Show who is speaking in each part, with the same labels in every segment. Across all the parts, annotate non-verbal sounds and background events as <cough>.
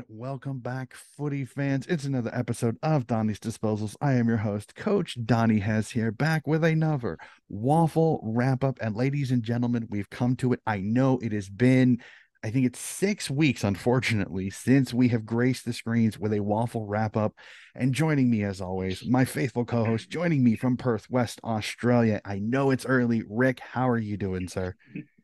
Speaker 1: And welcome back, footy fans. It's another episode of Donnie's Disposals. I am your host, Coach Donnie Hes here, back with another WAFL wrap up. And ladies and gentlemen, we've come to it. I know it has been, I think it's six weeks, unfortunately, since we have graced the screens with a WAFL wrap up. And joining me, as always, my faithful co host, joining me from Perth, West Australia. I know it's early. Rick, how are you doing, sir? <laughs>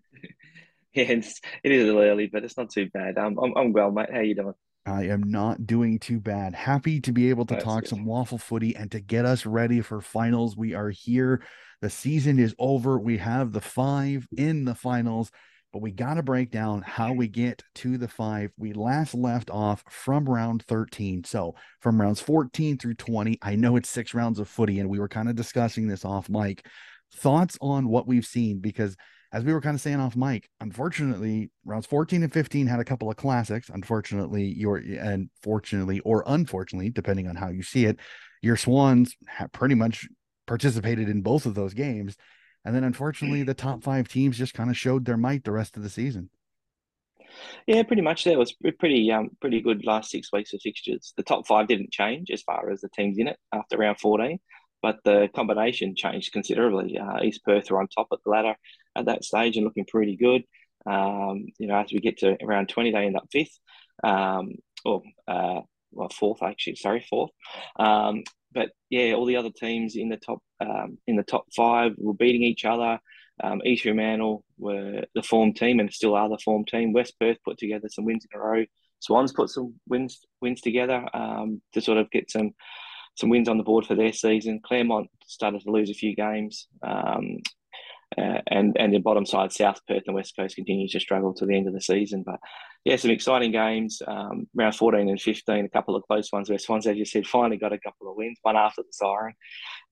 Speaker 1: <laughs>
Speaker 2: It is a little early, but it's not too bad. Um, I'm, I'm well, mate. How you doing?
Speaker 1: I am not doing too bad. Happy to be able to
Speaker 2: That's
Speaker 1: talk
Speaker 2: good.
Speaker 1: some WAFL footy and to get us ready for finals. We are here. The season is over. We have the five in the finals, but we got to break down how we get to the five. We last left off from round 13. So from rounds 14 through 20, I know it's six rounds of footy, and we were kind of discussing this off mic. Thoughts on what we've seen? Because as we were kind of saying off mic, unfortunately, rounds 14 and 15 had a couple of classics. Unfortunately, your and fortunately or unfortunately, depending on how you see it, your Swans pretty much participated in both of those games. And then unfortunately, the top five teams just kind of showed their might the rest of the season.
Speaker 2: Yeah, pretty much. That was pretty um pretty good last six weeks of fixtures. The top five didn't change as far as the teams in it after round 14, but the combination changed considerably. Uh, East Perth are on top of the ladder at that stage and looking pretty good. Um, you know, as we get to around 20, they end up fifth, um, or uh, well, fourth actually. Sorry, fourth. Um, but yeah, all the other teams in the top um, in the top five were beating each other. Um, East Fremantle were the form team and still are the form team. West Perth put together some wins in a row. Swans put some wins wins together um, to sort of get some some wins on the board for their season. Claremont started to lose a few games. Um, uh, and and the bottom side, South Perth and West Coast continues to struggle to the end of the season. But yeah, some exciting games. Um, round 14 and 15, a couple of close ones where Swans, as you said, finally got a couple of wins, one after the siren.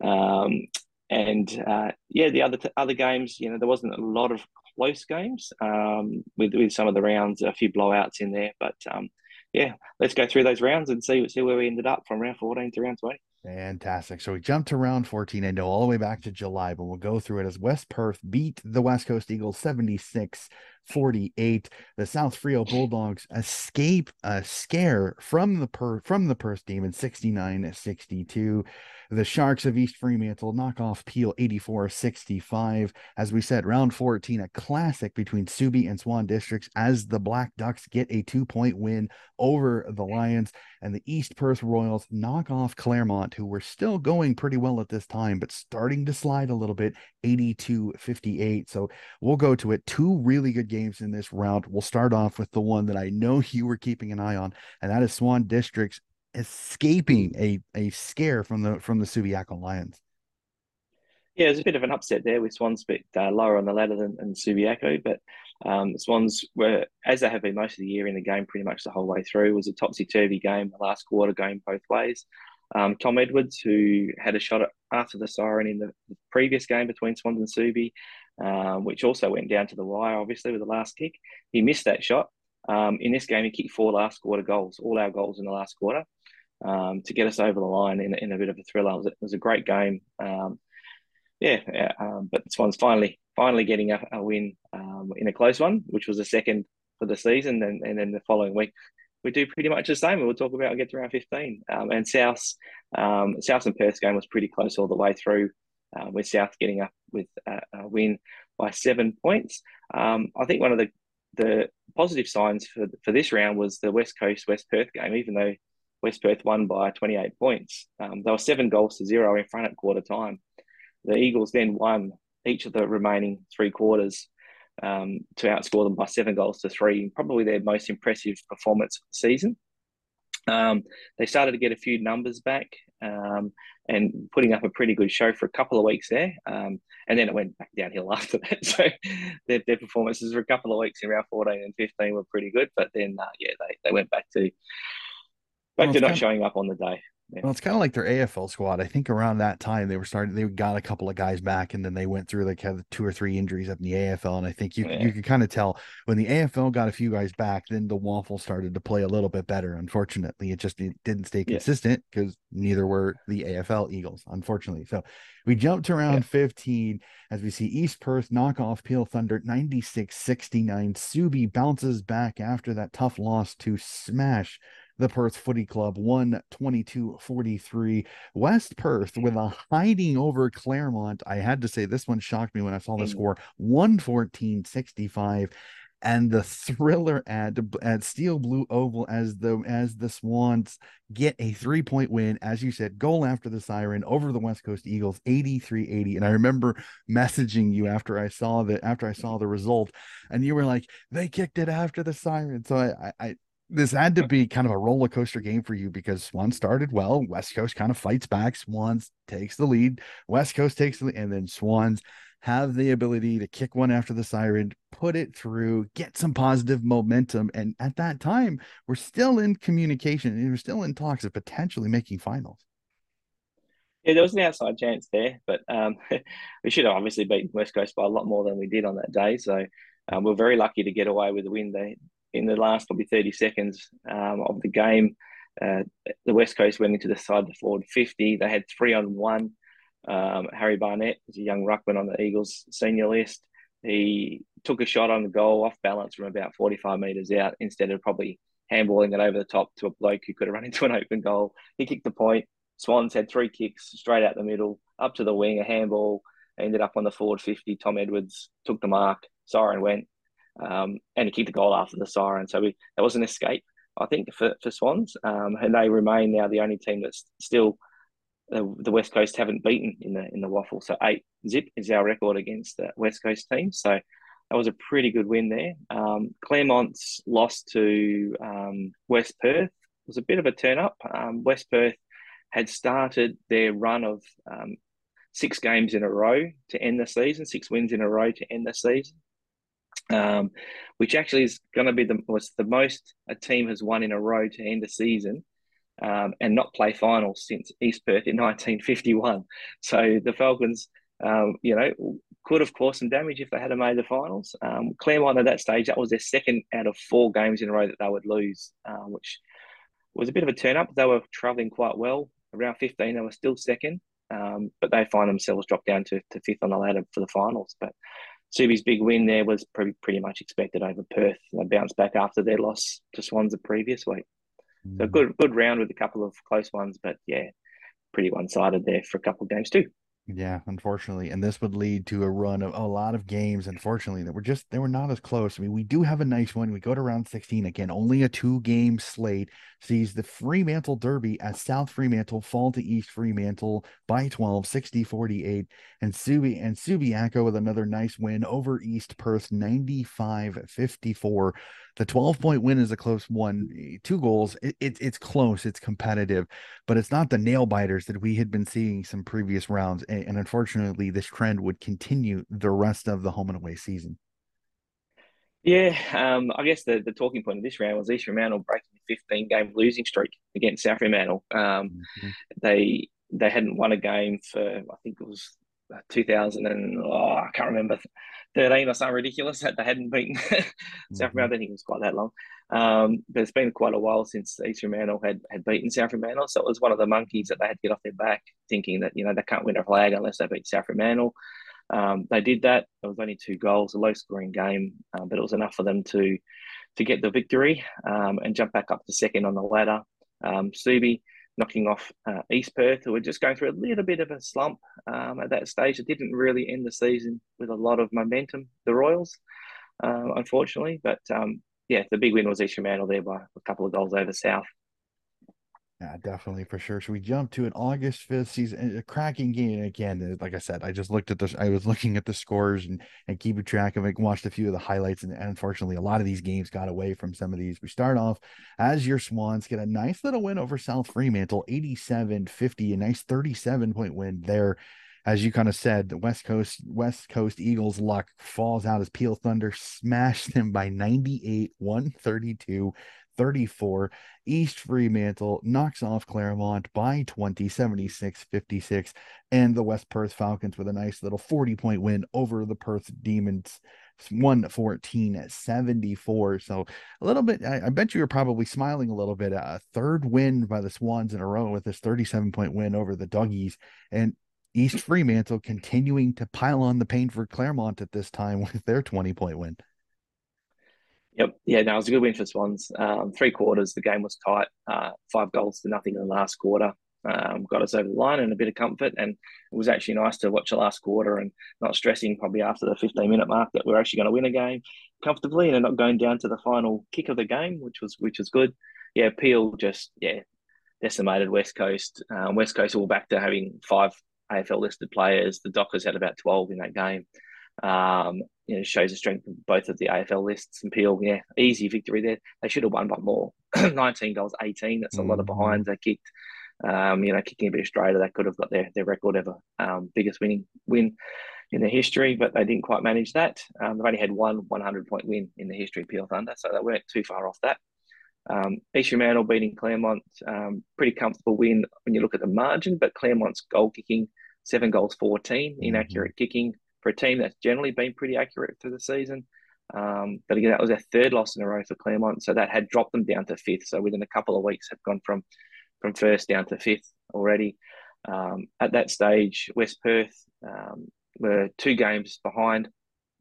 Speaker 2: Um, and uh, yeah, the other t- other games, you know, there wasn't a lot of close games um, with with some of the rounds, a few blowouts in there. But um, yeah, let's go through those rounds and see see where we ended up from round 14 to round 20.
Speaker 1: Fantastic. So we jumped to round 14 and go all the way back to July, but we'll go through it as West Perth beat the West Coast Eagles 76 48. The South Freo Bulldogs escape a scare from the per from the Perth Demons 69 62. The Sharks of East Fremantle knock off Peel 84 65. As we said, round 14, a classic between Subi and Swan districts as the Black Ducks get a two point win over the Lions and the East Perth Royals knock off Claremont, who were still going pretty well at this time, but starting to slide a little bit 82 58. So we'll go to it. Two really good games in this round. We'll start off with the one that I know <laughs> you were keeping an eye on, and that is Swan Districts escaping a, a scare from the from the Subiaco Lions.
Speaker 2: Yeah, there's a bit of an upset there with Swans a bit uh, lower on the ladder than, than Subiaco, but um, Swans were, as they have been most of the year in the game pretty much the whole way through, it was a topsy-turvy game, the last quarter going both ways. Um, Tom Edwards, who had a shot after the siren in the, previous game between Swans and Subi, um, which also went down to the wire, obviously, with the last kick. He missed that shot. Um, in this game, he kicked four last quarter goals, all our goals in the last quarter, um, to get us over the line in, in a bit of a thriller. It was, it was a great game. Um, yeah, um, but Swans finally finally getting a, a win um, in a close one, which was the second for the season, and, and then the following week we do pretty much the same. We'll talk about get to round fifteen. Um, and South um, South and Perth game was pretty close all the way through, uh, with South getting up with a, a win by seven points. Um, I think one of the the positive signs for for this round was the West Coast West Perth game, even though West Perth won by 28 points. Um, were seven goals to zero in front at quarter time. The Eagles then won each of the remaining three quarters um, to outscore them by seven goals to three, probably their most impressive performance of the season. Um, they started to get a few numbers back um, and putting up a pretty good show for a couple of weeks there. Um, and then it went back downhill <laughs> after that. So their, their, performances for a couple of weeks in round 14 and 15 were pretty good. But then, uh, yeah, they, they went back to back well, to not showing up on the day.
Speaker 1: Well, it's kind of like their AFL squad. I think around that time they were starting. They got a couple of guys back, and then they went through like had two or three injuries up in the AFL. And I think you
Speaker 2: Yeah.
Speaker 1: you could kind of tell when the AFL got a few guys back, then the WAFL started to play a little bit better. Unfortunately, it just it didn't stay consistent because neither were the AFL Eagles. Unfortunately, so we jumped to round
Speaker 2: Yeah.
Speaker 1: 15 as we see East Perth knock off Peel Thunder 96-69. Subi bounces back after that tough loss to smash the Perth Footy Club 122 43. West Perth with a hiding over Claremont. I had to say this one shocked me when I saw the score 114 65. And the thriller at at Steel Blue Oval as the as the Swans get a three point win, as you said, goal after the siren over the West Coast Eagles, 83 80. And I remember messaging you after I saw that after I saw the result, and you were like, they kicked it after the siren. So I, I this had to be kind of a roller coaster game for you because Swan started well. West Coast kind of fights back. Swans takes the lead. West Coast takes the lead, and then Swans have the ability to kick one after the siren, put it through, get some positive momentum. And at that time, we're still in communication and we're still in talks of potentially making finals.
Speaker 2: Yeah, there was an outside chance there, but um, <laughs> we should have obviously beaten West Coast by a lot more than we did on that day. So um, we're very lucky to get away with the win. They in the last probably thirty seconds um, of the game, uh, the West Coast went into the side of the forward fifty. They had three on one. Um, Harry Barnett was a young ruckman on the Eagles senior list. He took a shot on the goal off balance from about forty five meters out instead of probably handballing it over the top to a bloke who could have run <laughs> into an open goal. He kicked the point. Swans had three kicks straight out the middle, up to the wing, a handball, ended up on the forward 50. Tom Edwards took the mark, siren went, um, and he kicked the goal after the siren. So we, that was an escape, I think, for, for Swans. Um, and they remain now the only team that's still the, the West Coast haven't beaten in the in the WAFL. So eight zip is our record against the West Coast team. So that was a pretty good win there. Um, Claremont's loss to um, West Perth was a bit of a turn up. Um, West Perth had started their run of um, six games in a row to end the season, six wins in a row to end the season, um, which actually is going to be the was the most a team has won in a row to end a season. Um, and not play finals since East Perth in <laughs> 1951. So the Falcons, um, you know, could have caused some damage if they had made the finals. Um, Claremont at that stage, that was their second out of four games in a row that they would lose, uh, which was a bit of a turn up. They were travelling quite well. Around 15, they were still second, um, but they find themselves dropped down to, to fifth on the ladder for the finals. But Subi's big win there was pretty, pretty much expected over Perth. They bounced back after their loss to Swans the previous week. So mm. good, good round with a couple of close ones, but yeah, pretty one sided there for a couple of games too.
Speaker 1: Yeah, unfortunately, and this would lead to a run of a lot of games. Unfortunately, that were just they were not as close. I mean, we do have a nice one. We go to round sixteen again. Only a two-game slate sees the Fremantle Derby as South Fremantle fall to East Fremantle by 12, 60-48. and Subi and Subiaco with another nice win over East Perth, 95-54. The 12-point win is a close one. Eh, two goals. It, it, it's close. It's competitive, but it's not the nail biters that we had been seeing some previous rounds. And, unfortunately, this trend would continue the rest of the home and away season.
Speaker 2: Yeah, um, I guess the, the talking point of this round was East Fremantle breaking the 15 game losing streak against South Fremantle. Um, mm-hmm. They they hadn't won a game for I think it was 2000 and oh, I can't remember 13 or something ridiculous that they hadn't beaten mm-hmm. South Fremantle. I don't think it was quite that long, um, but it's been quite a while since East Fremantle had had beaten South Fremantle. So it was one of the monkeys that they had to get off their back, thinking that you know they can't win a flag unless they beat South Fremantle. Um, they did that. It was only two goals, a low scoring game, uh, but it was enough for them to to get the victory um, and jump back up to second on the ladder. Um, Subi knocking off uh, East Perth, who were just going through a little bit of a slump um, at that stage. It didn't really end the season with a lot of momentum, the Royals, uh, unfortunately. But um, yeah, the big win was East Fremantle there by a couple of goals over South.
Speaker 1: Yeah, definitely for sure. So we jump to an August 5th season, eh, a cracking game. Again, eh, like I said, I just looked at this, I was <laughs> looking at the scores and, and keeping track of it, watched a few of the highlights. And, and unfortunately, a lot of these games got away from some of these. We start off as your Swans get a nice little win over South Fremantle, 87 50, a nice 37 point win there as you kind of said, the West Coast West Coast Eagles luck falls out as Peel Thunder smashed them by 98, 132. 34. East Fremantle knocks off Claremont by 20, 76 56. And the West Perth Falcons with a nice little 40 point win over the Perth Demons. 114 74. So a little bit, I, I, bet you were probably smiling a little bit. A third win by the Swans in a row with this 37 point win over the Doggies. And East Fremantle continuing to pile on the pain for Claremont at this time <laughs> with their 20 point win.
Speaker 2: Yep. Yeah, no, it was a good win for Swans. Um, three quarters, the game was tight. Uh, five goals to nothing in the last quarter. Um, got us over the line and a bit of comfort. And it was actually nice to watch the last quarter and not stressing probably after the 15 minute mark that we're actually going to win a game comfortably and not going down to the final kick of the game, which was which was good. Yeah, Peel just yeah decimated West Coast. Um, West Coast all back to having five AFL listed players. The Dockers had about 12 in that game. Um, you know, shows the strength of both of the AFL lists and Peel. Yeah, easy victory there. They should have won by more. <clears throat> 19 goals, 18. That's a mm-hmm. lot of mm-hmm. behinds they kicked. Um, you know, kicking a bit straighter, they could have got their, their record ever, um, biggest winning win in their history, but they didn't quite manage that. Um, they've only had one 100 point win in the history of Peel Thunder, so they weren't too far off that. Um, East Fremantle beating Claremont, um, pretty comfortable win when you look at the margin, but Claremont's goal kicking, seven goals, 14, mm-hmm. inaccurate kicking, for a team that's generally been pretty accurate through the season. Um, but again, that was their third loss in a row for Claremont, so that had dropped them down to fifth. So within a couple of weeks, have gone from from first down to fifth already. Um, at that stage, West Perth um, were two games behind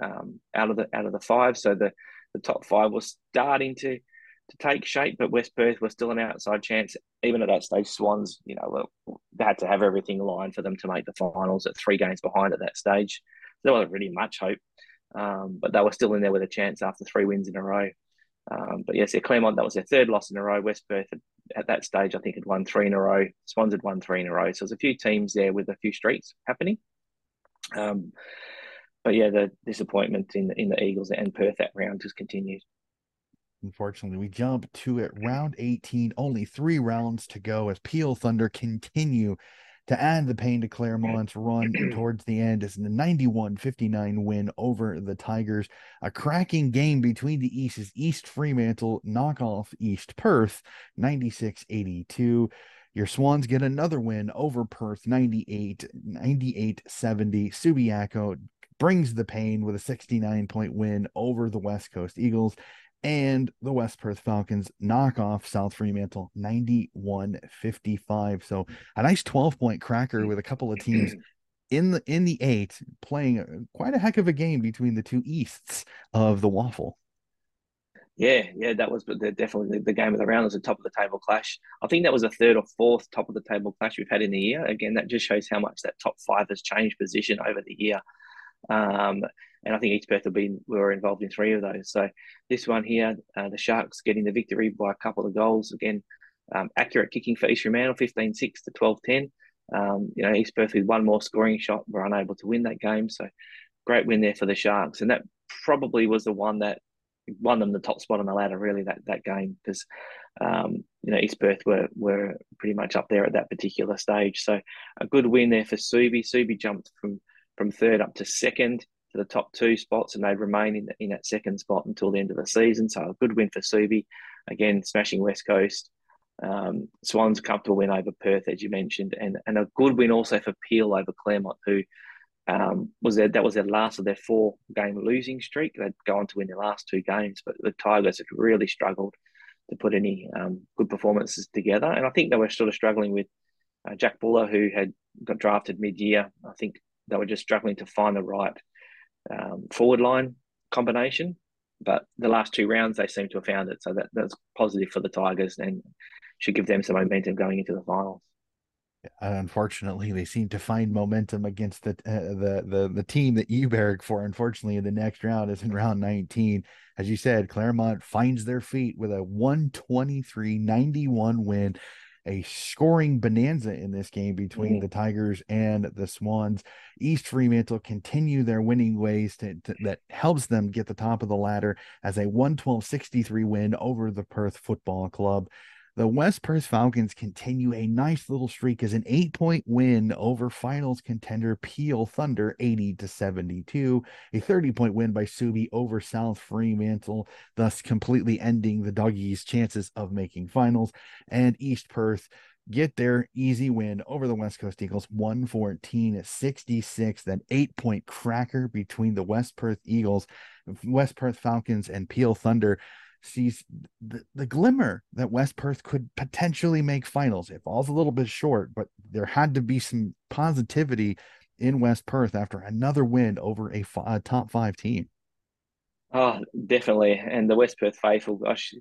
Speaker 2: um, out of the out of the five. So the the top five was starting to to take shape, but West Perth was still an outside chance. Even at that stage, Swans, you know, they had to have everything aligned for them to make the finals at three games behind at that stage there wasn't really much hope, um, but they were still in there with a chance after three wins in a row. Um, but yes, yeah, Claremont, that was their third loss in a row. West Perth had, at that stage, I think, had won three in a row. Swans had won three in a row. So there's a few teams there with a few streaks happening. Um, but yeah, the disappointment in in the Eagles and Perth that round just continued.
Speaker 1: Unfortunately, we jump to it round 18, only three rounds to go as Peel Thunder continue to add the pain to Claremont's run <clears throat> towards the end is the 91 59 win over the Tigers. A cracking game between the Easts East Fremantle knock off East Perth 96 82. Your Swans get another win over Perth 98 98 70. Subiaco brings the pain with a 69 point win over the West Coast Eagles and the West Perth Falcons knock off South Fremantle 91 55. So a nice 12 point cracker with a couple of teams in the in the eight playing quite a heck of a game between the two easts of the WAFL.
Speaker 2: Yeah, yeah, that was definitely the game of the round was a top of the table clash. I think that was a third or fourth top of the table clash we've had in the year. Again, that just shows how much that top five has changed position over the year. Um, and I think East Perth will be were involved in three of those. So this one here, uh, the Sharks getting the victory by a couple of goals again. Um, accurate kicking for East Fremantle, 15-6 to 12-10. Um, you know, East Perth with one more scoring shot were unable to win that game. So great win there for the Sharks, and that probably was the one that won them the top spot on the ladder. Really, that that game because um, you know East Perth were were pretty much up there at that particular stage. So a good win there for Subi. Subi jumped from from third up to second to the top two spots, and they'd remain in, in that second spot until the end of the season. So a good win for Subi. Again, smashing West Coast. Um, Swans comfortable win over Perth, as you mentioned, and and a good win also for Peel over Claremont, who um, was their, that was their last of their four game losing streak. They'd go on to win their last two games, but the Tigers had really struggled to put any um, good performances together, and I think they were sort of struggling with uh, Jack Buller, who had got drafted mid year. I think they were just struggling to find the right um, forward line combination. But the last two rounds, they seem to have found it. So that, that's positive for the Tigers and should give them some momentum going into the finals.
Speaker 1: Unfortunately, they seem to find momentum against the uh, the the the team that you barrack for. Unfortunately, in the next round is in round 19. As you said, Claremont finds their feet with a 123-91 win a scoring bonanza in this game between mm-hmm. the Tigers and the Swans. East Fremantle continue their winning ways to, to, that helps them get the top of the ladder as a 112-63 win over the Perth Football Club. The West Perth Falcons continue a nice little streak as an eight point win over finals contender Peel Thunder 80 to 72, a 30 point win by Subi over South Fremantle, thus completely ending the doggies' chances of making finals. And East Perth get their easy win over the West Coast Eagles 114 66. That eight point cracker between the West Perth Eagles, West Perth Falcons, and Peel Thunder sees the, the glimmer that West Perth could potentially make finals. It falls a little bit short, but there had to be some positivity in West Perth after another win over a, top five team.
Speaker 2: Oh, definitely. And the West Perth faithful, oh gosh,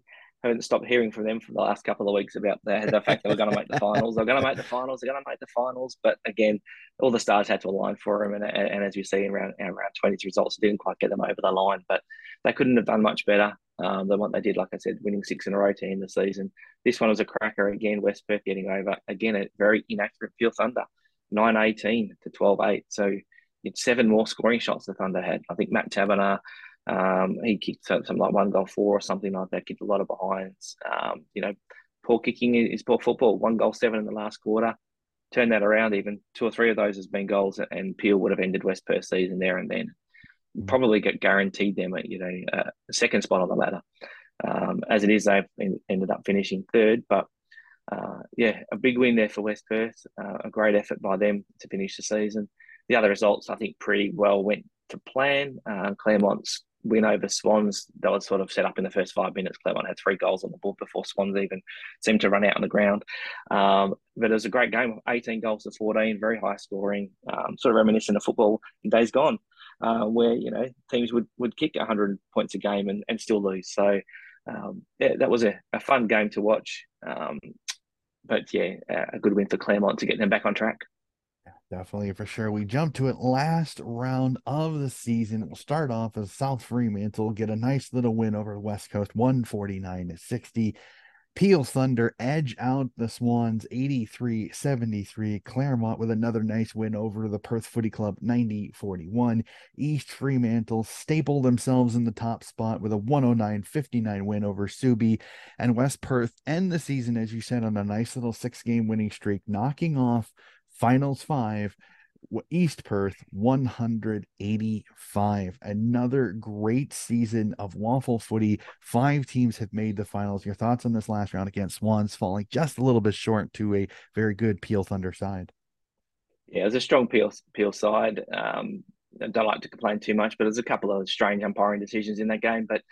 Speaker 2: I haven't stopped hearing from them for the last couple of weeks about the, the fact that we're going to make the finals. They're going to make the finals. They're going to make the finals. But again, all the stars had to align for them. And, and, and as we see in round, in round 20's results, didn't quite get them over the line. But they couldn't have done much better um, than what they did, like I said, winning six in a row to end the season. This one was a cracker again. West Perth getting over again a very inaccurate Peel Thunder, nine eighteen to 12-8. So it's seven more scoring shots the Thunder had. I think Matt Taberner, um, he kicked something like one goal four or something like that. Kicked a lot of behinds. Um, you know, poor kicking is poor football. One goal seven in the last quarter. Turn that around. Even two or three of those has been goals, and Peel would have ended West Perth season there and then probably get guaranteed them a you know a second spot on the ladder. Um, as it is, they've ended up finishing third, but uh, yeah, a big win there for West Perth. Uh, a great effort by them to finish the season. The other results, I think, pretty well went to plan. Uh, Claremont's win over Swans, that was sort of set up in the first five minutes. Claremont had three goals on the board before Swans even seemed to run out on the ground. Um, but it was a great game, 18 goals to 14, very high scoring, um, sort of reminiscent of football in days gone uh, where you know teams would would kick 100 points a game and, and still lose. So um, yeah, that was a, a fun game to watch. Um, but yeah, a good win for Claremont to get them back on track.
Speaker 1: Definitely for sure. We jump to it last round of the season. We'll start off as South Fremantle get a nice little win over West Coast, 149 to 60. Peel Thunder edge out the Swans 83 73. Claremont with another nice win over the Perth Footy Club 90 41. East Fremantle staple themselves in the top spot with a 109 59 win over Subi. And West Perth end the season, as you said, on a nice little six game winning streak, knocking off finals five East Perth 185. Another great season of WAFL footy. Five teams have made the finals. Your thoughts on this last round against Swans falling just a little bit short to a very good Peel Thunder side?
Speaker 2: Yeah, it was a strong Peel Peel side. Um, I don't like to complain too much, but there's a couple of strange umpiring decisions in that game. But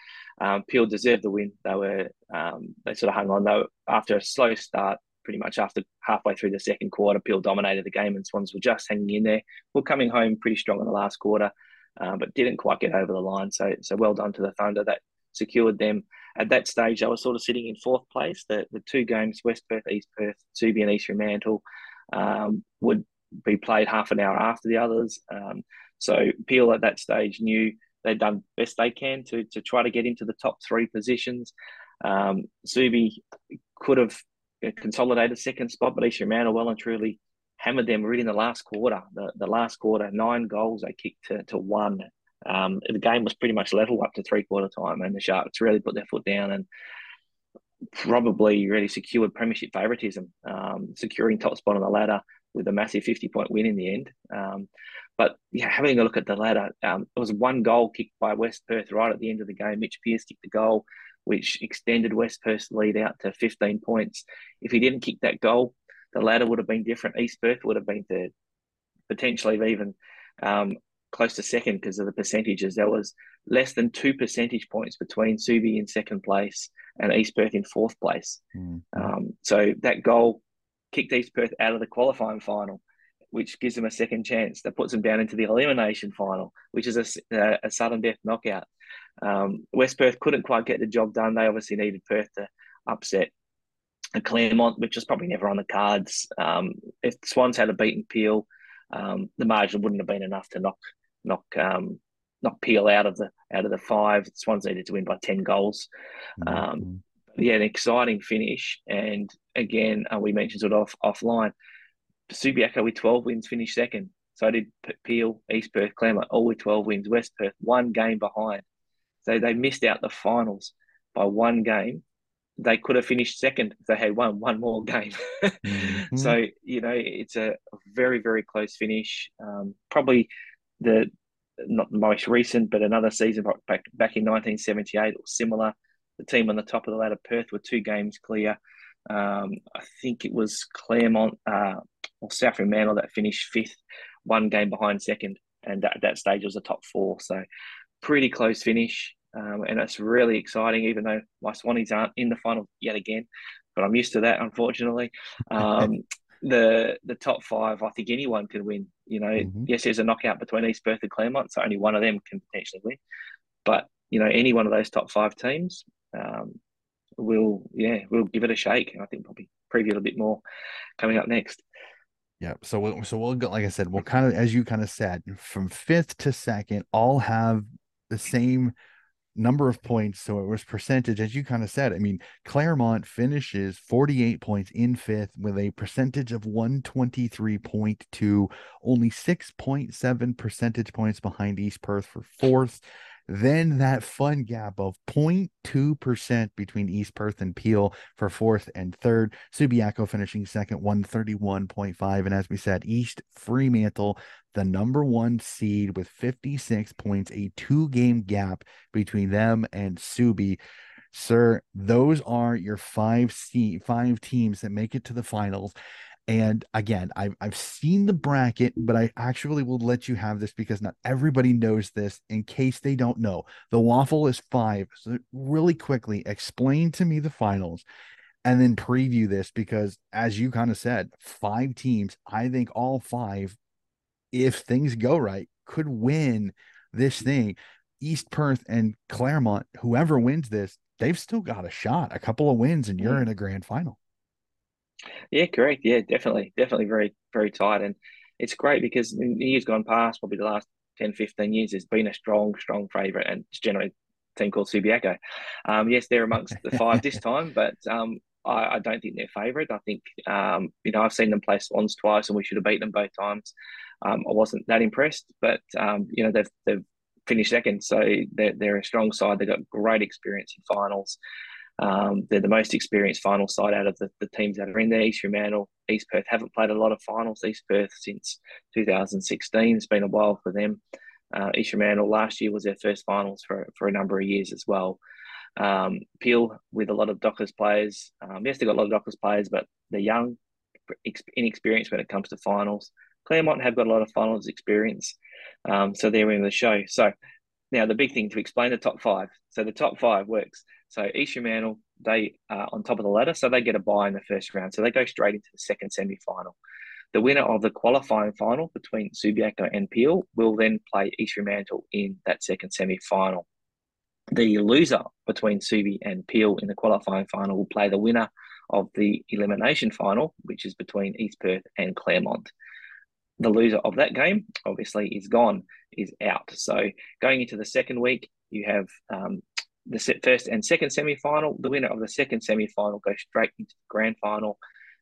Speaker 2: um, Peel deserved the win. They were um, they sort of hung on though after a slow start pretty much after halfway through the second quarter, Peel dominated the game and Swans were just hanging in there. We're coming home pretty strong in the last quarter, uh, but didn't quite get over the line. So, so well done to the Thunder that secured them. At that stage, they were sort of sitting in fourth place. The, the two games, West Perth, East Perth, Subi and East Fremantle, um, would be played half an hour after the others. Um, so Peel at that stage knew they'd done best they can to, to try to get into the top three positions. Um, Subi could have consolidated second spot, but East Fremantle well and truly hammered them really in the last quarter. The, the last quarter, nine goals they kicked to, to one. Um, the game was pretty much level up to three quarter time, and the Sharks really put their foot down and probably really secured premiership favouritism, um, securing top spot on the ladder with a massive 50 point win in the end. Um, but yeah, having a look at the ladder, um, it was one goal kicked by West Perth right at the end of the game. Mitch Pearce kicked the goal which extended West Perth's lead out to 15 points. If he didn't kick that goal, the ladder would have been different. East Perth would have been third, potentially even um, close to second because of the percentages. There was less than two percentage points between Subi in second place and East Perth in fourth place. Mm-hmm. Um, so that goal kicked East Perth out of the qualifying final, which gives them a second chance. That puts them down into the elimination final, which is a, a sudden death knockout. Um, West Perth couldn't quite get the job done. They obviously needed Perth to upset Claremont, which was probably never on the cards. Um, if Swans had a beaten Peel, um, the margin wouldn't have been enough to knock knock um, knock Peel out of the out of the five. Swans needed to win by ten goals. Mm-hmm. Um, yeah, an exciting finish, and again, uh, we mentioned it off offline. Subiaco with twelve wins finished second. So did Peel, East Perth, Claremont, all with twelve wins. West Perth one game behind. So they missed out the finals by one game. they could have finished second if they had won one more game. <laughs> mm-hmm. So you know it's a very very close finish. Um, probably the not the most recent, but another season back back in 1978 or similar. The team on the top of the ladder, Perth, were two games clear. Um, I think it was Claremont uh, or South Fremantle that finished fifth, one game behind second, and at that stage was a top four. So pretty close finish. Um, and it's really exciting, even though my Swannies aren't in the final yet again. But I'm used to that, unfortunately. <laughs> Um, the the top five, I think anyone can win. You know, mm-hmm. yes, there's a knockout between East Perth and Claremont, so only one of them can potentially win. But you know, any one of those top five teams um, will, yeah, we'll give it a shake. And I think probably preview a bit more coming up next.
Speaker 1: Yeah. So we'll, so we'll go, like I said, we'll kind of, as you kind of said, from fifth to second, all have the same number of points. So it was percentage, as you kind of said. I mean, Claremont finishes 48 points in fifth with a percentage of 123.2, only 6.7 percentage points behind East Perth for fourth. Then that fun gap of 0.2% between East Perth and Peel for fourth and third. Subiaco finishing second, 131.5. And as we said, East Fremantle, the number one seed with 56 points, a two game gap between them and Subi. Sir, those are your five C five teams that make it to the finals. And again, I've, I've seen the bracket, but I actually will let you have this because not everybody knows this in case they don't know. The WAFL is five. So, really quickly, explain to me the finals and then preview this because, as you kind of said, five teams, I think all five, if things go right, could win this thing. East Perth and Claremont, whoever wins this, they've still got a shot, a couple of wins, and you're in a grand final.
Speaker 2: Yeah, correct. Yeah, definitely. Definitely very, very tight. And it's great because in years gone past, probably the last 10, 15 years, there's been a strong, strong favourite and it's generally a team called Subiaco. Um, yes, they're amongst the five this <laughs> time, but um, I, I, don't think they're favourite. I think, um, you know, I've seen them play Swans twice and we should have beat them both times. Um, I wasn't that impressed, but, um, you know, they've, they've finished second. So they're, they're a strong side. They've got great experience in finals. Um, they're the most experienced final side out of the, the teams that are in there. East Fremantle, East Perth haven't played a lot of finals. East Perth since 2016. It's been a while for them. Uh, East Fremantle last year was their first finals for, for a number of years as well. Um, Peel with a lot of Dockers players. Um, yes, they've got a lot of Dockers players, but they're young, inexperienced when it comes to finals. Claremont have got a lot of finals experience, um, so they're in the show. So now the big thing to explain the top five. So the top five works. So East Fremantle, they are on top of the ladder, so they get a bye in the first round. So they go straight into the second semi final. The winner of the qualifying final between Subiaco and Peel will then play East Fremantle in that second semi final. The loser between Subi and Peel in the qualifying final will play the winner of the elimination final, which is between East Perth and Claremont. The loser of that game, obviously, is gone, is out. So going into the second week, you have um, the first and second semi final. The winner of the second semi final goes straight into the grand final.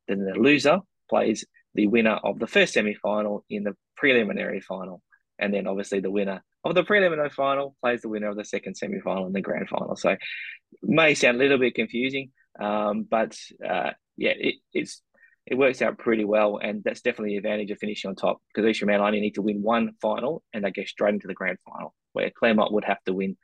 Speaker 2: Then the loser plays the winner of the first semi final in the preliminary final. And then obviously the winner of the preliminary final plays the winner of the second semi final in the grand final. So may sound a little bit confusing, um, but uh, yeah, it, it's it works out pretty well, and that's definitely the advantage of finishing on top because East Fremantle only need to win one final and they go straight into the grand final, where Claremont would have to win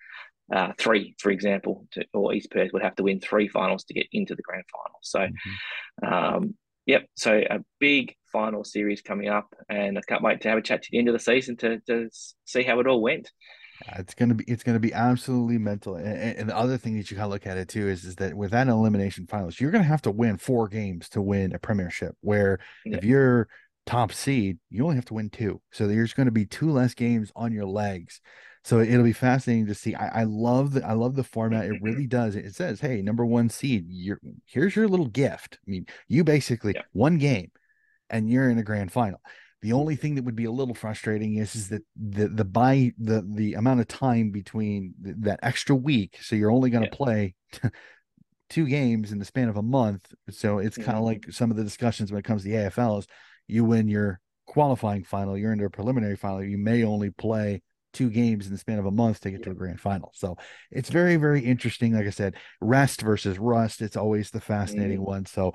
Speaker 2: uh, three, for example, to, or East Perth would have to win three finals to get into the grand final. So, mm-hmm. um, yep. So a big final series coming up, and I can't wait to have a chat to the end of the season to to see how it all went.
Speaker 1: Uh, it's gonna be it's gonna be absolutely mental. And, and, the other thing that you gotta look at it too is is that with that elimination finals, you're gonna have to win four games to win a premiership. Where yeah. if you're top seed, you only have to win two. So there's going to be two less games on your legs so it'll be fascinating to see. I, I love the I love the format. It <laughs> really does. It says, "Hey, number one seed, you're here's your little gift." I mean, you basically yeah. one game, and you're in a grand final. The only thing that would be a little frustrating is is that the the bye the the amount of time between th- that extra week. So you're only going to yeah. play. <laughs> two games in the span of a month. So it's kind of mm-hmm. like some of the discussions when it comes to the AFL is you win your qualifying final, you're into a preliminary final, you may only play two games in the span of a month to get yeah. to a grand final. So it's very, very interesting. Like I said, rest versus rust. It's always the fascinating mm. one. So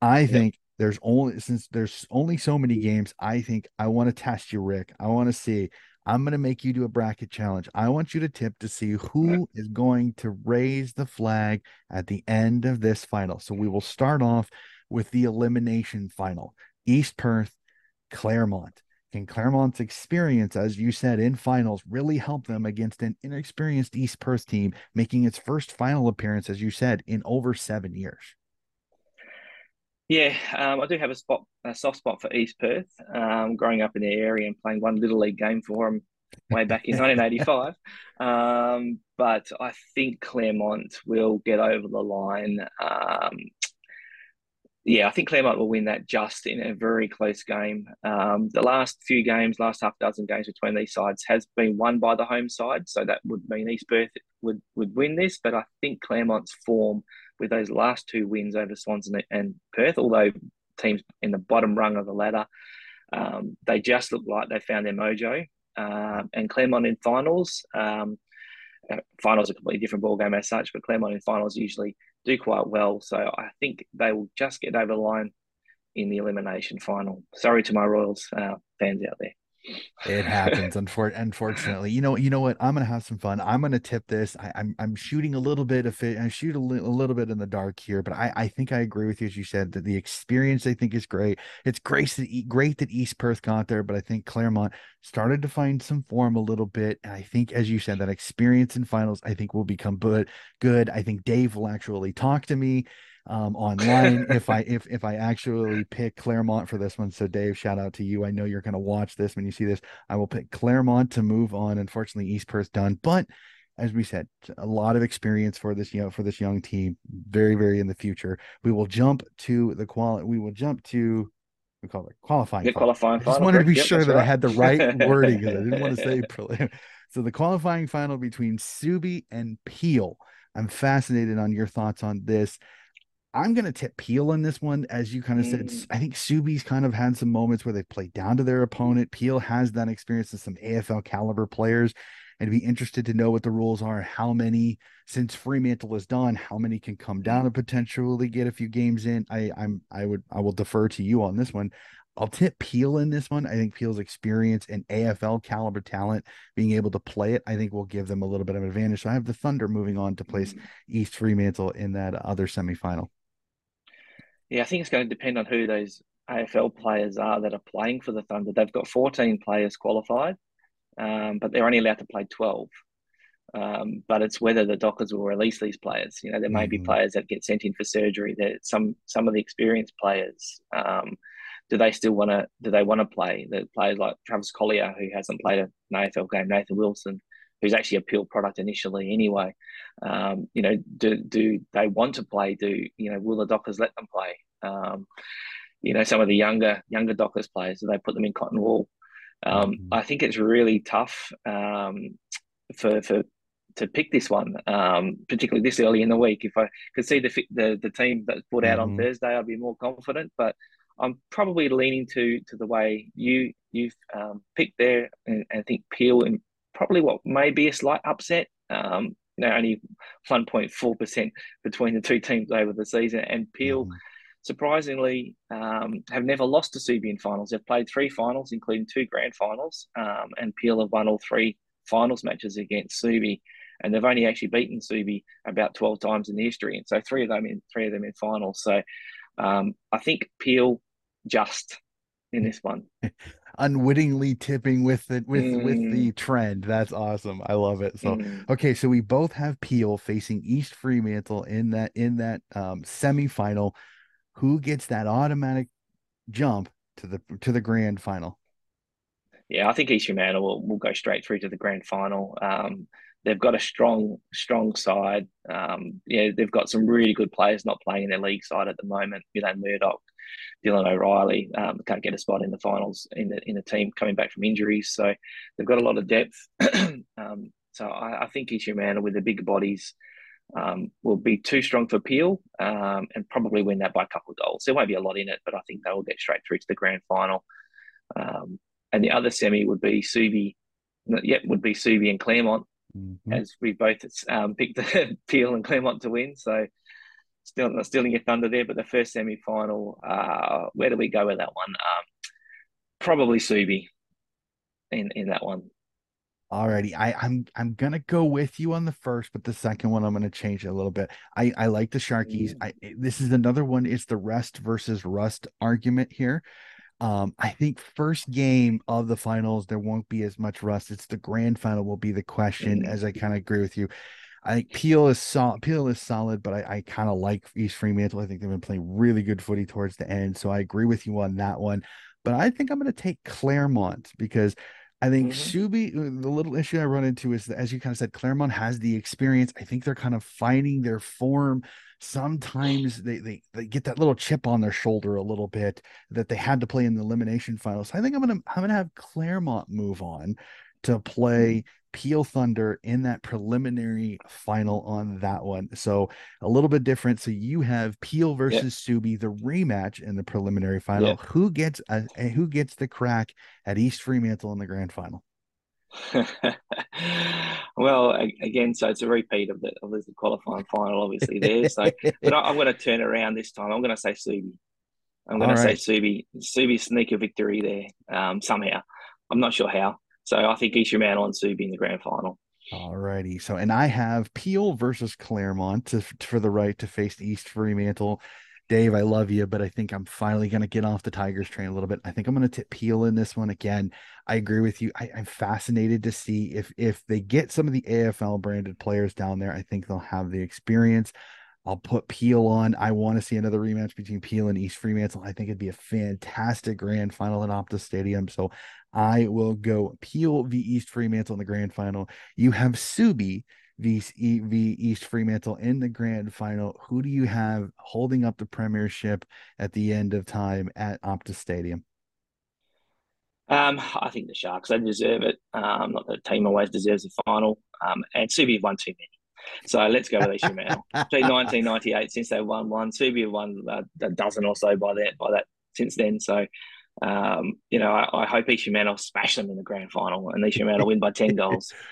Speaker 1: I think there's only since there's only so many games, I think I want to test you, Rick. I want to see. I'm going to make you do a bracket challenge. I want you to tip to see who is going to raise the flag at the end of this final. So we will start off with the elimination final. East Perth, Claremont. Can Claremont's experience, as you said, in finals really help them against an inexperienced East Perth team making its first final appearance, as you said, in over seven years?
Speaker 2: Yeah, um, I do have a spot, a soft spot for East Perth. Um, growing up in the area and playing one little league game for them way back in <laughs> 1985. Um, but I think Claremont will get over the line. Um, yeah, I think Claremont will win that just in a very close game. Um, the last few games, last half dozen games between these sides has been won by the home side, so that would mean East Perth would would win this. But I think Claremont's form with those last two wins over Swans and, Perth, although teams in the bottom rung of the ladder, um, they just look like they found their mojo. Um, and Claremont in finals, um, uh, finals are a completely different ball game as such, but Claremont in finals usually do quite well. So I think they will just get over the line in the elimination final. Sorry to my Royals uh, fans out there.
Speaker 1: It happens, unfortunately. You know, you know what? I'm gonna have some fun. I'm gonna tip this. I, am I'm, I'm shooting a little bit of it. I shoot a, li- a little bit in the dark here, but I, I think I agree with you as you said that the experience I think is great. It's great that great that East Perth got there, but I think Claremont started to find some form a little bit. And I think, as you said, that experience in finals I think will become good. Good. I think Dave will actually talk to me um, <laughs> online if I if if I actually pick Claremont for this one. So Dave, shout out to you. I know you're going to watch this when you see this. I will pick Claremont to move on. Unfortunately, East Perth done, but as we said, a lot of experience for this you know for this young team. Very very in the future. We will jump to the quality. We will jump to we call it qualifying.
Speaker 2: The qualifying.
Speaker 1: I just wanted to be yep, sure that right. I had the right <laughs> wording. because I didn't want to say prelim. So the qualifying final between Subi and Peel. I'm fascinated on your thoughts on this. I'm going to tip Peel in this one. As you kind of mm. said, I think Subi's kind of had some moments where they've played down to their opponent. Peel has that experience with some AFL caliber players and be interested to know what the rules are. How many, since Fremantle is done, how many can come down and potentially get a few games in? I, I'm, I would, I will defer to you on this one. I'll tip Peel in this one. I think Peel's experience and AFL caliber talent, being able to play it, I think will give them a little bit of an advantage. So I have the Thunder moving on to place mm. East Fremantle in that other semifinal.
Speaker 2: Yeah, I think it's going to depend on who those AFL players are that are playing for the Thunder. They've got 14 players qualified, um, but they're only allowed to play 12. Um, but it's whether the Dockers will release these players. You know, there may mm-hmm. be players that get sent in for surgery. That some some of the experienced players, um, do they still want to? Do they want to play? The players like Travis Collier, who hasn't played an AFL game, Nathan Wilson, who's actually a Peel product initially anyway. Um, you know, do do they want to play? Do you know? Will the Dockers let them play? Um, you know, some of the younger younger Dockers players, do they put them in cotton wool? Um, mm-hmm. I think it's really tough um, for for to pick this one, um, particularly this early in the week. If I could see the the, the team that's put out mm-hmm. on Thursday, I'd be more confident. But I'm probably leaning to to the way you you've um, picked there, and, and think Peel and probably what may be a slight upset. Um, you know, only 1.4% between the two teams over the season. And Peel, mm. surprisingly, um, have never lost to Subi in finals. They've played three finals, including two grand finals. Um, and Peel have won all three finals matches against Subi. And they've only actually beaten Subi about 12 times in the history. And so three of them in three of them in finals. So um, I think Peel just in <laughs> this one. <laughs>
Speaker 1: unwittingly tipping with it with mm. with the mm. trend. That's awesome. I love it. So mm. okay, so we both have Peel facing East Fremantle in that in that um semifinal. Who gets that automatic jump to the to the grand final?
Speaker 2: Yeah, I think East Fremantle will, will go straight through to the grand final. Um, they've got a strong, strong side. Um, yeah, they've got some really good players not playing in their league side at the moment. Know, Murdoch, Dylan O'Reilly um, can't get a spot in the finals in the in the team coming back from injuries. So they've got a lot of depth. <clears throat> um, so I, I think Fremantle with the bigger bodies um, will be too strong for Peel um, and probably win that by a couple of goals. There won't be a lot in it, but I think they will get straight through to the grand final. Um, and the other semi would be Subi yet would be Subi and Claremont,
Speaker 1: Mhm.
Speaker 2: as we both um, picked <laughs> Peel and Claremont to win. So still not stealing your thunder there, but the first semi final, uh, where do we go with that one? Um, probably Subi in in that one.
Speaker 1: Alrighty, I, I'm I'm gonna go with you on the first, but the second one I'm gonna change it a little bit. I I like the Sharkies. I this is another one. It's the rest versus rust argument here. Um, I think first game of the finals there won't be as much rust. It's the grand final will be the question.
Speaker 2: Mm.
Speaker 1: As I kind of agree with you, I think Peel is solid. Peel is solid, but I, I kind of like East Fremantle. I think they've been playing really good footy towards the end, so I agree with you on that one. But I think I'm going to take Claremont because I think
Speaker 2: Mhm.
Speaker 1: Subi, uh, the little issue I run into is that, as you kind of said, Claremont has the experience. I think they're kind of finding their form. Sometimes they, they they get that little chip on their shoulder a little bit that they had to play in the elimination finals. So I think I'm gonna I'm gonna have Claremont move on to play mm-hmm. Peel Thunder in that preliminary final on that one. So a little bit different. So you have Peel versus Subi, the rematch in the preliminary final. Who gets a, a- who gets the crack at East Fremantle in the grand final? <laughs>
Speaker 2: well, again, so it's a repeat of the of the qualifying final, obviously there. So, but I, I'm going to turn around this time. I'm going to say Subi. I'm going
Speaker 1: All
Speaker 2: to
Speaker 1: right.
Speaker 2: say Subi. Subi sneak a victory there um, somehow. I'm not sure how. So I think East Fremantle and Subi in the grand final.
Speaker 1: All righty. So, and I have Peel versus Claremont to, for the right to face East Fremantle. Dave, I love you, but I think I'm finally going to get off the Tigers train a little bit. I think I'm going to tip Peel in this one again. I agree with you. I, I'm fascinated to see if if they get some of the AFL branded players down there. I think they'll have the experience. I'll put Peel on. I want to see another rematch between Peel and East Fremantle. I think it'd be a fantastic grand final at Optus Stadium. So I will go Peel v East Fremantle in the grand final. You have Subi v, v East Fremantle in the grand final. Who do you have holding up the premiership at the end of time at Optus Stadium?
Speaker 2: Um, I think the Sharks they deserve it. Um, not that the team always deserves the final. Um, and Subi have won too many. So let's go with East <laughs> Fremantle. Between 1998, since they won one, Subi have won uh, a dozen or so by that by that since then. So, um, you know, I, I hope East Fremantle smash them in the grand final and East Fremantle win by 10 goals. <laughs>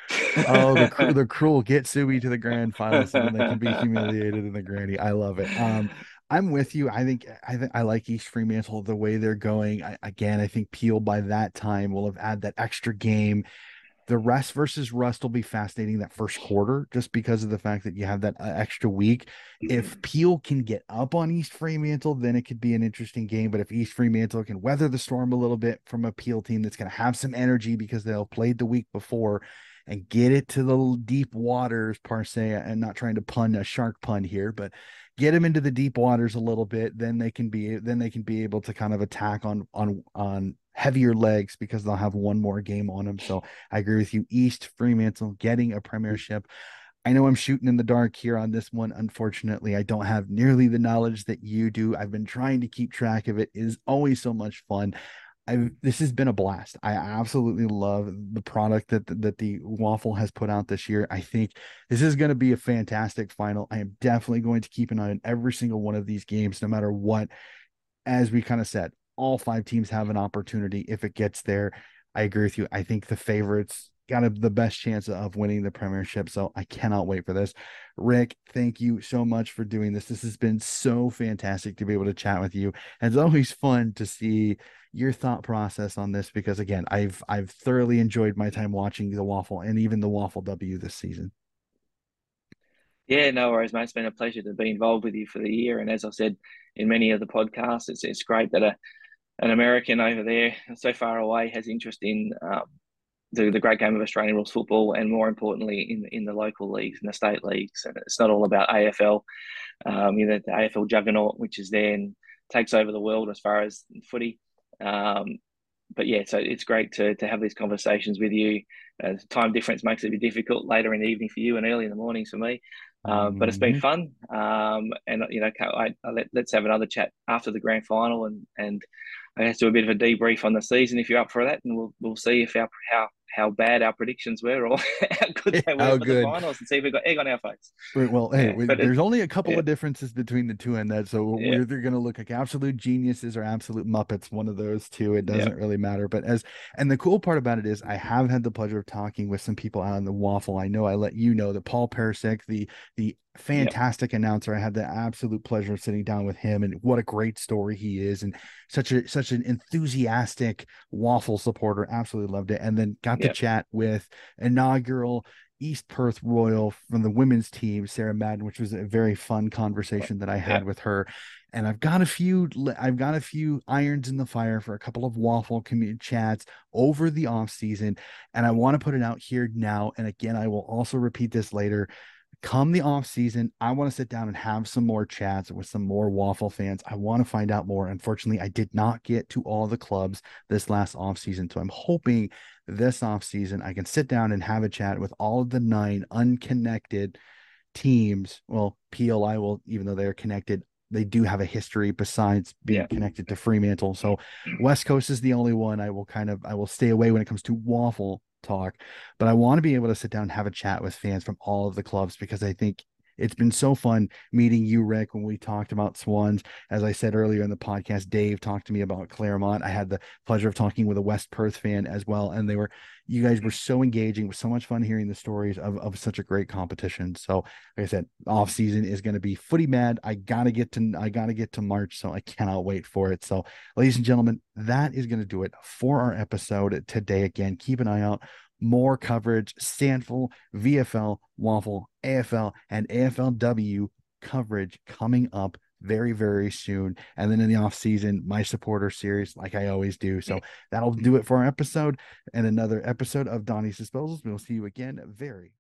Speaker 1: Oh, the the <laughs> cruel get Subi to the grand final so they can be humiliated in the granny. I love it. Um, I'm with you. I think I think I like East Fremantle the way they're going. I, again, I think Peel by that time will have had that extra game. The rest versus Rust will be fascinating that first quarter, just because of the fact that you have that uh, extra week. If Peel can get up on East Fremantle, then it could be an interesting game. But if East Fremantle can weather the storm a little bit from a Peel team that's going to have some energy because they'll played the week before and get it to the deep waters, per se, and not trying to pun a shark pun here, but get them into the deep waters a little bit, then they can be then they can be able to kind of attack on on on heavier legs because they'll have one more game on them. So I agree with you. East Fremantle getting a premiership. I know I'm shooting in the dark here on this one. Unfortunately, I don't have nearly the knowledge that you do. I've been trying to keep track of it. It is always so much fun. I this has been a blast. I absolutely love the product that that the WAFL has put out this year. I think this is going to be a fantastic final. I am definitely going to keep an eye on every single one of these games, no matter what. As we kind of said, all five teams have an opportunity if it gets there. I agree with you. I think the favorites got a, the best chance of winning the premiership. So I cannot wait for this. Rick, thank you so much for doing this. This has been so fantastic to be able to chat with you. And it's always fun to see your thought process on this because again, I've I've thoroughly enjoyed my time watching the WAFL and even the WAFL W this season.
Speaker 2: Yeah, no worries, mate. It's been a pleasure to be involved with you for the year. And as I said in many of the podcasts, it's it's great that a an American over there so far away has interest in um, the the great game of Australian rules football, and more importantly, in in the local leagues and the state leagues. And it's not all about AFL. Um, you know, the AFL juggernaut, which is there and takes over the world as far as footy. Um, but yeah, so it's great to to have these conversations with you. Uh, time difference makes it a bit difficult later in the evening for you and early in the mornings for me. Um, but it's been fun, um, and you know, I, I let, let's have another chat after the grand final, and and I guess do a bit of a debrief on the season if you're up for that, and we'll we'll see if our how how bad our predictions were or <laughs> how good they were
Speaker 1: How
Speaker 2: for
Speaker 1: good.
Speaker 2: the finals and see if we got egg on our face.
Speaker 1: Right, Well, hey,
Speaker 2: Yeah,
Speaker 1: we-
Speaker 2: but it-
Speaker 1: there's only a couple
Speaker 2: yeah.
Speaker 1: of differences between the two and that. So
Speaker 2: Yeah.
Speaker 1: we're either going to look like absolute geniuses or absolute muppets, one of those two. It doesn't really matter. But as, and the cool part about it is I have had the pleasure of talking with some people out on the WAFL. I know I let you know that Paul Persick, the, the fantastic announcer, I had the absolute pleasure of sitting down with him and what a great story he is. And such a, such an enthusiastic WAFL supporter. Absolutely loved it. And then got to
Speaker 2: Yeah.
Speaker 1: chat with inaugural East Perth Royal from the women's team, Sarah Madden, which was a very fun conversation that I had
Speaker 2: Yeah.
Speaker 1: with her. And I've got a few, I've got a few irons in the fire for a couple of WAFL community chats over the off season, and I want to put it out here now. And again, I will also repeat this later. Come the off season, I want to sit down and have some more chats with some more WAFL fans. I want to find out more. Unfortunately, I did not get to all the clubs this last off season, so I'm hoping this off season I can sit down and have a chat with all of the nine unconnected teams. Well, Peel will, even though they're connected, they do have a history besides being
Speaker 2: Yeah.
Speaker 1: connected to Fremantle. So West Coast is the only one I will kind of I will stay away when it comes to WAFL talk, but I want to be able to sit down and have a chat with fans from all of the clubs because I think it's been so fun meeting you, Rick, when we talked about Swans. As I said earlier in the podcast, Dave talked to me about Claremont. I had the pleasure of talking with a West Perth fan as well. And they were, you guys were so engaging. It was so much fun hearing the stories of, of such a great competition. So, like I said, off season is going to be footy mad. I gotta get to I gotta get to March, so I cannot wait for it. So, ladies and gentlemen, that is going to do it for our episode today. Again, keep an eye out. More coverage, SANFL, VFL, WAFL, AFL, and AFLW coverage coming up very, very soon. And then in the off season, my supporter series, like I always do. So that'll do it for our episode and another episode of Donnie's Disposals. We'll see you again very,